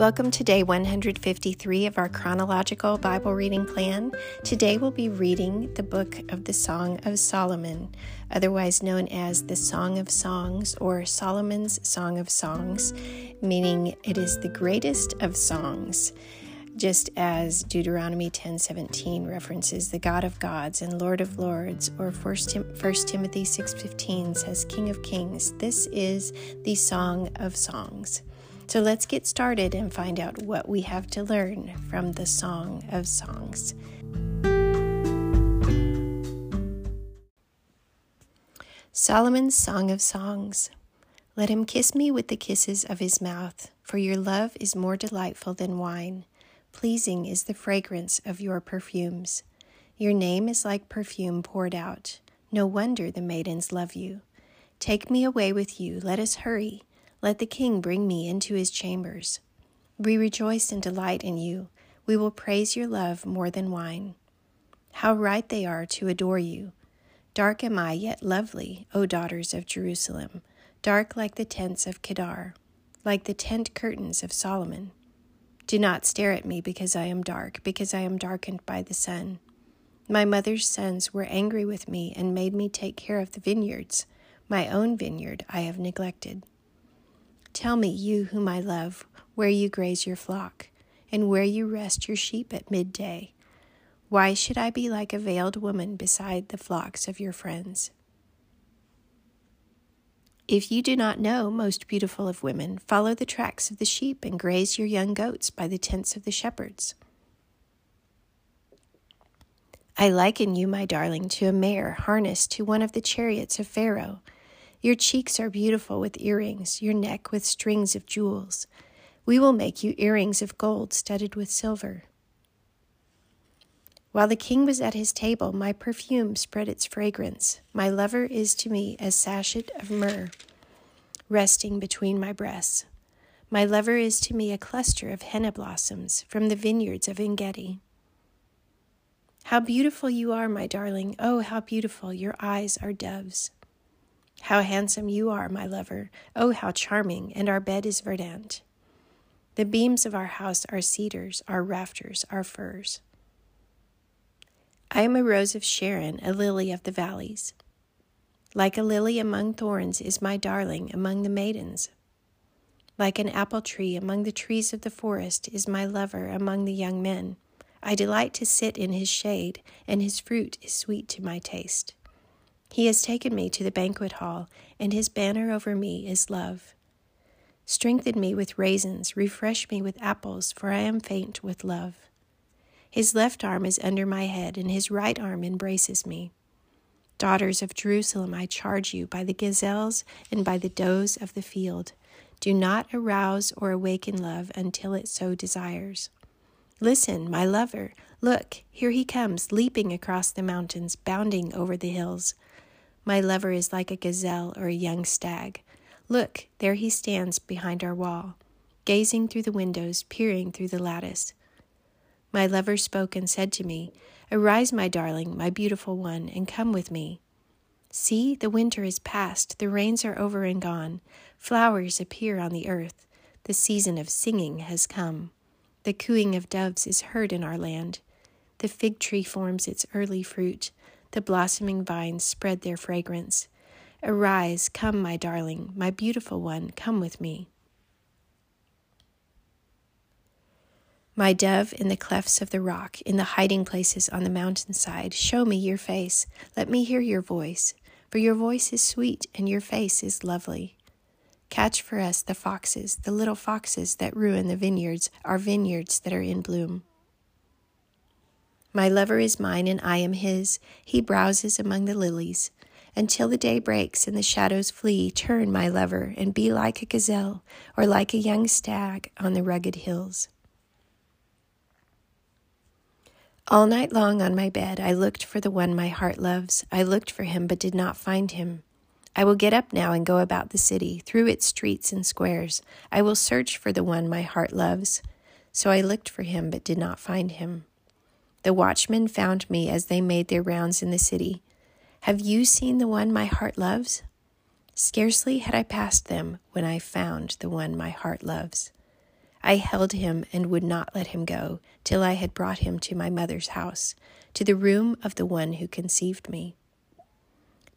Welcome to day 153 of our chronological Bible reading plan. Today we'll be reading the book of the Song of Solomon, otherwise known as the Song of Songs or Solomon's Song of Songs, meaning it is the greatest of songs. Just as Deuteronomy 10:17 references the God of gods and Lord of lords, or 1 Timothy 6:15 says King of kings, this is the Song of Songs. So let's get started and find out what we have to learn from the Song of Songs. Solomon's Song of Songs. Let him kiss me with the kisses of his mouth, for your love is more delightful than wine. Pleasing is the fragrance of your perfumes. Your name is like perfume poured out. No wonder the maidens love you. Take me away with you. Let us hurry. Let the king bring me into his chambers. We rejoice and delight in you. We will praise your love more than wine. How right they are to adore you. Dark am I, yet lovely, O daughters of Jerusalem, dark like the tents of Kedar, like the tent curtains of Solomon. Do not stare at me because I am dark, because I am darkened by the sun. My mother's sons were angry with me and made me take care of the vineyards. My own vineyard I have neglected. Tell me, you whom I love, where you graze your flock, and where you rest your sheep at midday. Why should I be like a veiled woman beside the flocks of your friends? If you do not know, most beautiful of women, follow the tracks of the sheep and graze your young goats by the tents of the shepherds. I liken you, my darling, to a mare harnessed to one of the chariots of Pharaoh. Your cheeks are beautiful with earrings, your neck with strings of jewels. We will make you earrings of gold studded with silver. While the king was at his table, my perfume spread its fragrance. My lover is to me a sachet of myrrh resting between my breasts. My lover is to me a cluster of henna blossoms from the vineyards of Engedi. How beautiful you are, my darling. Oh, how beautiful. Your eyes are doves. How handsome you are, my lover. Oh, how charming, and our bed is verdant. The beams of our house are cedars, our rafters are firs. I am a rose of Sharon, a lily of the valleys. Like a lily among thorns is my darling among the maidens. Like an apple tree among the trees of the forest is my lover among the young men. I delight to sit in his shade, and his fruit is sweet to my taste. He has taken me to the banquet hall, and his banner over me is love. Strengthen me with raisins, refresh me with apples, for I am faint with love. His left arm is under my head, and his right arm embraces me. Daughters of Jerusalem, I charge you by the gazelles and by the does of the field. Do not arouse or awaken love until it so desires. Listen, my lover, look, here he comes, leaping across the mountains, bounding over the hills. My lover is like a gazelle or a young stag. Look, there he stands behind our wall, gazing through the windows, peering through the lattice. My lover spoke and said to me, Arise, my darling, my beautiful one, and come with me. See, the winter is past, the rains are over and gone, flowers appear on the earth, the season of singing has come. The cooing of doves is heard in our land. The fig tree forms its early fruit. The blossoming vines spread their fragrance. Arise, come, my darling, my beautiful one, come with me. My dove in the clefts of the rock, in the hiding places on the mountainside, show me your face. Let me hear your voice, for your voice is sweet and your face is lovely. Catch for us the foxes, the little foxes that ruin the vineyards, our vineyards that are in bloom. My lover is mine and I am his. He browses among the lilies. Until the day breaks and the shadows flee, turn, my lover, and be like a gazelle or like a young stag on the rugged hills. All night long on my bed, I looked for the one my heart loves. I looked for him, but did not find him. I will get up now and go about the city, through its streets and squares. I will search for the one my heart loves. So I looked for him, but did not find him. The watchmen found me as they made their rounds in the city. Have you seen the one my heart loves? Scarcely had I passed them when I found the one my heart loves. I held him and would not let him go till I had brought him to my mother's house, to the room of the one who conceived me.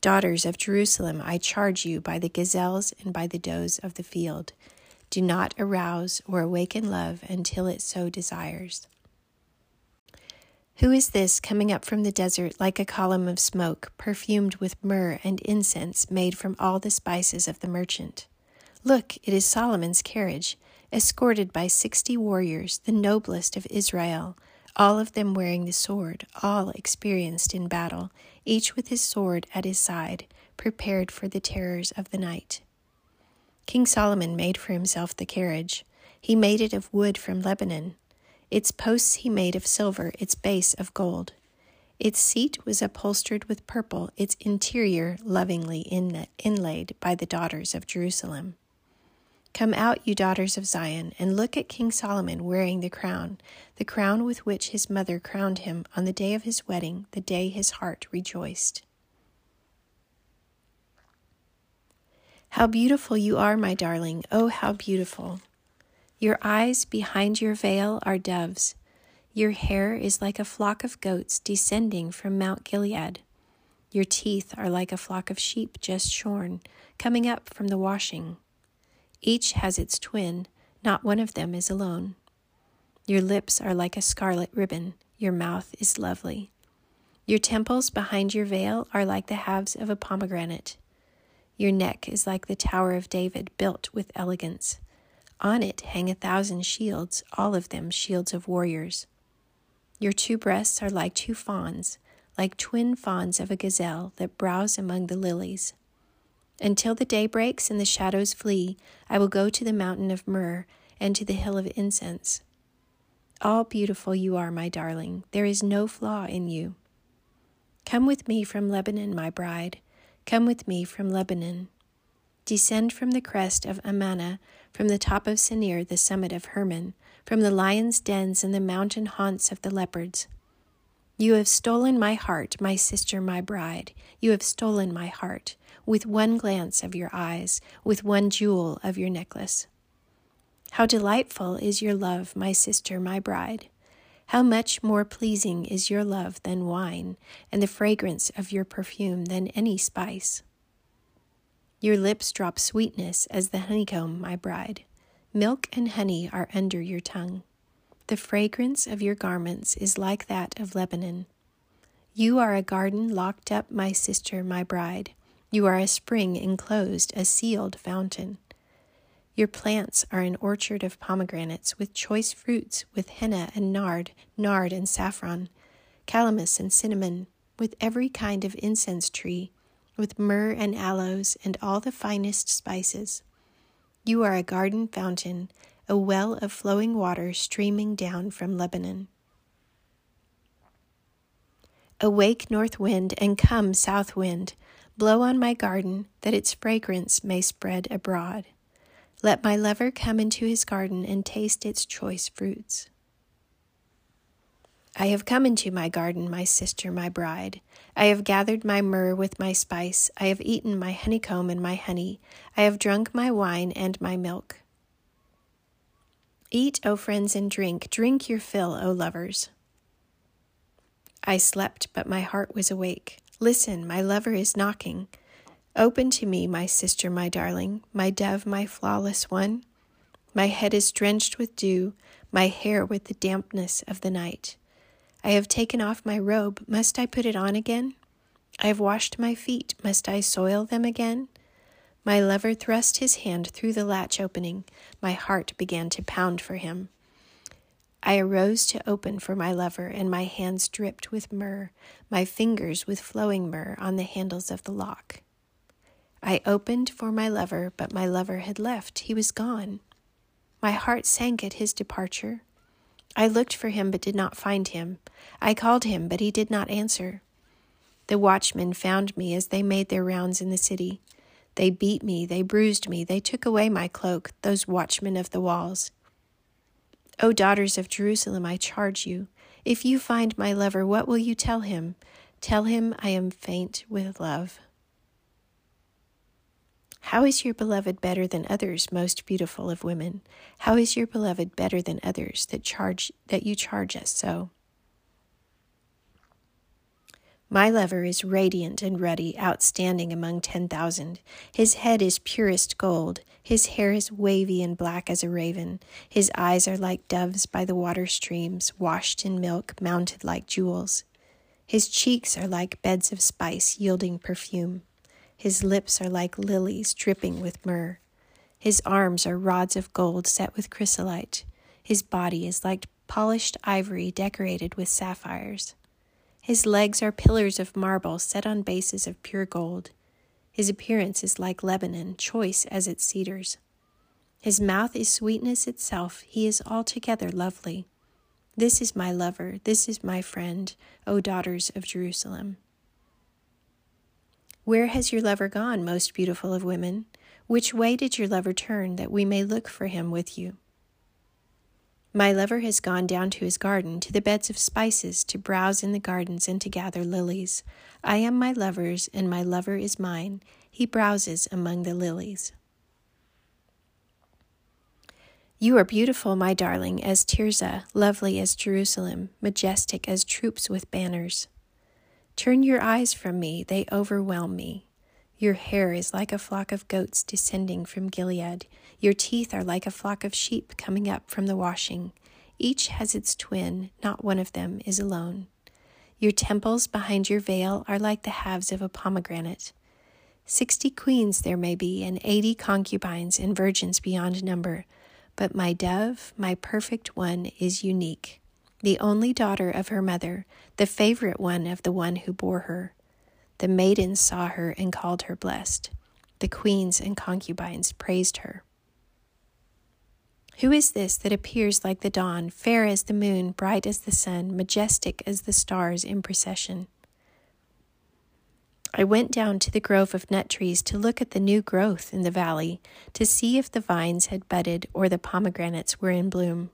Daughters of Jerusalem, I charge you by the gazelles and by the does of the field, do not arouse or awaken love until it so desires. Who is this coming up from the desert like a column of smoke, perfumed with myrrh and incense made from all the spices of the merchant? Look, it is Solomon's carriage escorted by sixty warriors, the noblest of Israel, all of them wearing the sword, all experienced in battle, each with his sword at his side, prepared for the terrors of the night. King Solomon made for himself the carriage. He made it of wood from Lebanon. Its posts he made of silver, its base of gold. Its seat was upholstered with purple, its interior lovingly inlaid by the daughters of Jerusalem. Come out, you daughters of Zion, and look at King Solomon wearing the crown, the crown with which his mother crowned him on the day of his wedding, the day his heart rejoiced. How beautiful you are, my darling! Oh, how beautiful! Your eyes behind your veil are doves. Your hair is like a flock of goats descending from Mount Gilead. Your teeth are like a flock of sheep just shorn, coming up from the washing. Each has its twin, not one of them is alone. Your lips are like a scarlet ribbon, your mouth is lovely. Your temples behind your veil are like the halves of a pomegranate. Your neck is like the Tower of David, built with elegance. On it hang a thousand shields, all of them shields of warriors. Your two breasts are like two fawns, like twin fawns of a gazelle that browse among the lilies. Until the day breaks and the shadows flee, I will go to the mountain of myrrh and to the hill of incense. All beautiful you are, my darling. There is no flaw in you. Come with me from Lebanon, my bride. Come with me from Lebanon. Descend from the crest of Amana, from the top of Senir, the summit of Hermon, from the lions' dens and the mountain haunts of the leopards. You have stolen my heart, my sister, my bride. You have stolen my heart with one glance of your eyes, with one jewel of your necklace. How delightful is your love, my sister, my bride. How much more pleasing is your love than wine, and the fragrance of your perfume than any spice. Your lips drop sweetness as the honeycomb, my bride. Milk and honey are under your tongue. The fragrance of your garments is like that of Lebanon. You are a garden locked up, my sister, my bride. You are a spring enclosed, a sealed fountain. Your plants are an orchard of pomegranates with choice fruits, with henna and nard, nard and saffron, calamus and cinnamon, with every kind of incense tree, with myrrh and aloes and all the finest spices. You are a garden fountain, a well of flowing water streaming down from Lebanon. Awake, north wind, and come, south wind. Blow on my garden, that its fragrance may spread abroad. Let my lover come into his garden and taste its choice fruits. I have come into my garden, my sister, my bride. I have gathered my myrrh with my spice. I have eaten my honeycomb and my honey. I have drunk my wine and my milk. Eat, O friends, and drink. Drink your fill, O lovers. I slept, but my heart was awake. Listen, my lover is knocking. Open to me, my sister, my darling, my dove, my flawless one. My head is drenched with dew, my hair with the dampness of the night. I have taken off my robe, must I put it on again? I have washed my feet, must I soil them again? My lover thrust his hand through the latch opening. My heart began to pound for him. I arose to open for my lover, and my hands dripped with myrrh, my fingers with flowing myrrh on the handles of the lock. I opened for my lover, but my lover had left. He was gone. My heart sank at his departure. I looked for him, but did not find him. I called him, but he did not answer. The watchmen found me as they made their rounds in the city. They beat me, they bruised me, they took away my cloak, those watchmen of the walls. O daughters of Jerusalem, I charge you, if you find my lover, what will you tell him? Tell him I am faint with love. How is your beloved better than others, most beautiful of women? How is your beloved better than others that charge that you charge us so? My lover is radiant and ruddy, outstanding among ten thousand. His head is purest gold. His hair is wavy and black as a raven. His eyes are like doves by the water streams, washed in milk, mounted like jewels. His cheeks are like beds of spice, yielding perfume. His lips are like lilies dripping with myrrh. His arms are rods of gold set with chrysolite. His body is like polished ivory decorated with sapphires. His legs are pillars of marble set on bases of pure gold. His appearance is like Lebanon, choice as its cedars. His mouth is sweetness itself. He is altogether lovely. This is my lover. This is my friend, O daughters of Jerusalem. Where has your lover gone, most beautiful of women? Which way did your lover turn, that we may look for him with you? My lover has gone down to his garden, to the beds of spices, to browse in the gardens and to gather lilies. I am my lover's, and my lover is mine. He browses among the lilies. You are beautiful, my darling, as Tirzah, lovely as Jerusalem, majestic as troops with banners. Turn your eyes from me, they overwhelm me. Your hair is like a flock of goats descending from Gilead. Your teeth are like a flock of sheep coming up from the washing. Each has its twin, not one of them is alone. Your temples behind your veil are like the halves of a pomegranate. Sixty queens there may be, and eighty concubines and virgins beyond number. But my dove, my perfect one, is unique, the only daughter of her mother, the favorite one of the one who bore her. The maidens saw her and called her blessed. The queens and concubines praised her. Who is this that appears like the dawn, fair as the moon, bright as the sun, majestic as the stars in procession? I went down to the grove of nut trees to look at the new growth in the valley, to see if the vines had budded or the pomegranates were in bloom.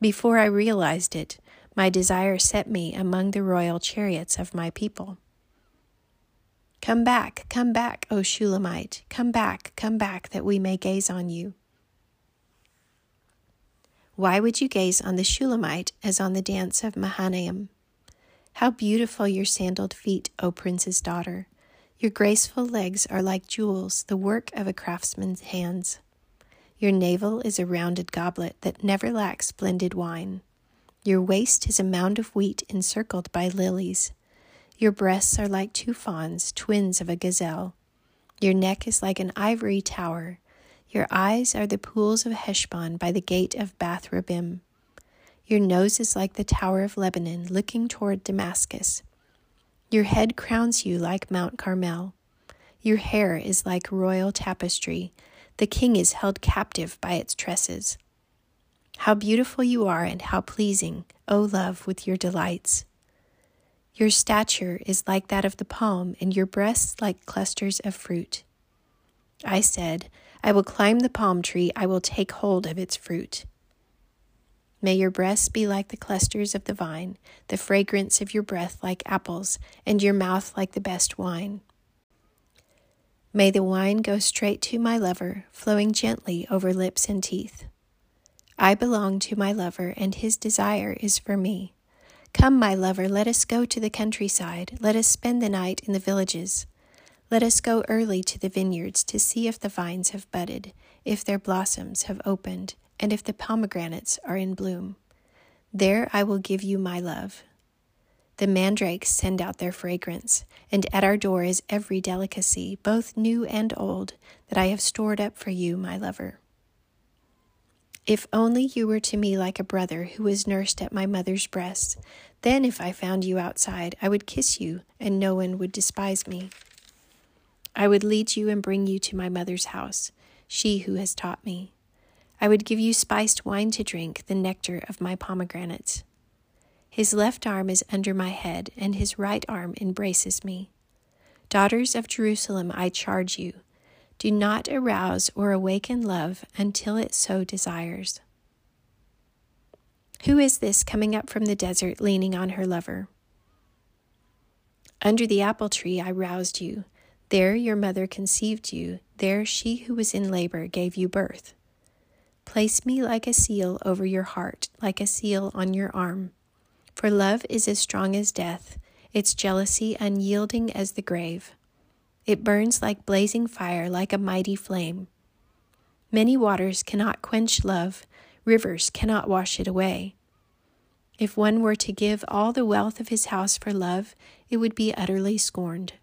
Before I realized it, my desire set me among the royal chariots of my people. Come back, come back, O Shulamite, come back, come back, that we may gaze on you. Why would you gaze on the Shulamite as on the dance of Mahanaim? How beautiful your sandaled feet, O prince's daughter! Your graceful legs are like jewels, the work of a craftsman's hands. Your navel is a rounded goblet that never lacks blended wine. Your waist is a mound of wheat encircled by lilies. Your breasts are like two fawns, twins of a gazelle. Your neck is like an ivory tower. Your eyes are the pools of Heshbon by the gate of Bath Rabbim. Your nose is like the tower of Lebanon, looking toward Damascus. Your head crowns you like Mount Carmel. Your hair is like royal tapestry. The king is held captive by its tresses. How beautiful you are, and how pleasing, O love, with your delights. Your stature is like that of the palm, and your breasts like clusters of fruit. I said, I will climb the palm tree, I will take hold of its fruit. May your breasts be like the clusters of the vine, the fragrance of your breath like apples, and your mouth like the best wine. May the wine go straight to my lover, flowing gently over lips and teeth. I belong to my lover, and his desire is for me. Come, my lover, let us go to the countryside. Let us spend the night in the villages. Let us go early to the vineyards to see if the vines have budded, if their blossoms have opened, and if the pomegranates are in bloom. There I will give you my love. The mandrakes send out their fragrance, and at our door is every delicacy, both new and old, that I have stored up for you, my lover. If only you were to me like a brother who was nursed at my mother's breast, then if I found you outside, I would kiss you, and no one would despise me. I would lead you and bring you to my mother's house, she who has taught me. I would give you spiced wine to drink, the nectar of my pomegranates. His left arm is under my head, and his right arm embraces me. Daughters of Jerusalem, I charge you do not arouse or awaken love until it so desires. Who is this coming up from the desert leaning on her lover? Under the apple tree I roused you. There your mother conceived you. There she who was in labor gave you birth. Place me like a seal over your heart, like a seal on your arm. For love is as strong as death, its jealousy unyielding as the grave. It burns like blazing fire, like a mighty flame. Many waters cannot quench love, rivers cannot wash it away. If one were to give all the wealth of his house for love, it would be utterly scorned.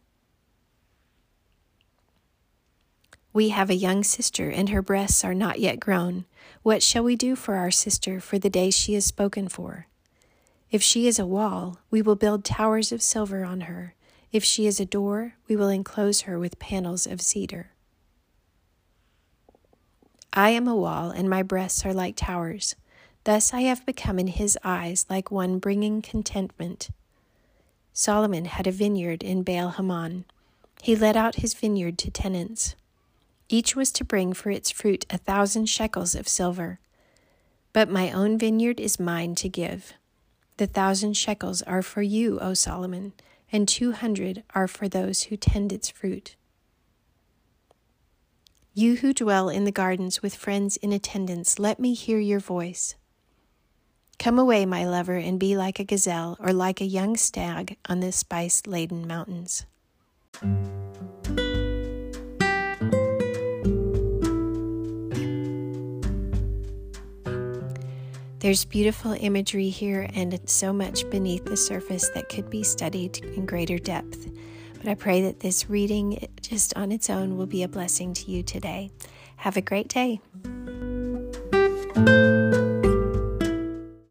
We have a young sister, and her breasts are not yet grown. What shall we do for our sister for the day she is spoken for? If she is a wall, we will build towers of silver on her. If she is a door, we will enclose her with panels of cedar. I am a wall, and my breasts are like towers. Thus I have become in his eyes like one bringing contentment. Solomon had a vineyard in Baal Hamon. He let out his vineyard to tenants. Each was to bring for its fruit a thousand shekels of silver. But my own vineyard is mine to give. The thousand shekels are for you, O Solomon, and two hundred are for those who tend its fruit. You who dwell in the gardens with friends in attendance, let me hear your voice. Come away, my lover, and be like a gazelle or like a young stag on the spice laden mountains. There's beautiful imagery here and so much beneath the surface that could be studied in greater depth. But I pray that this reading, just on its own, will be a blessing to you today. Have a great day.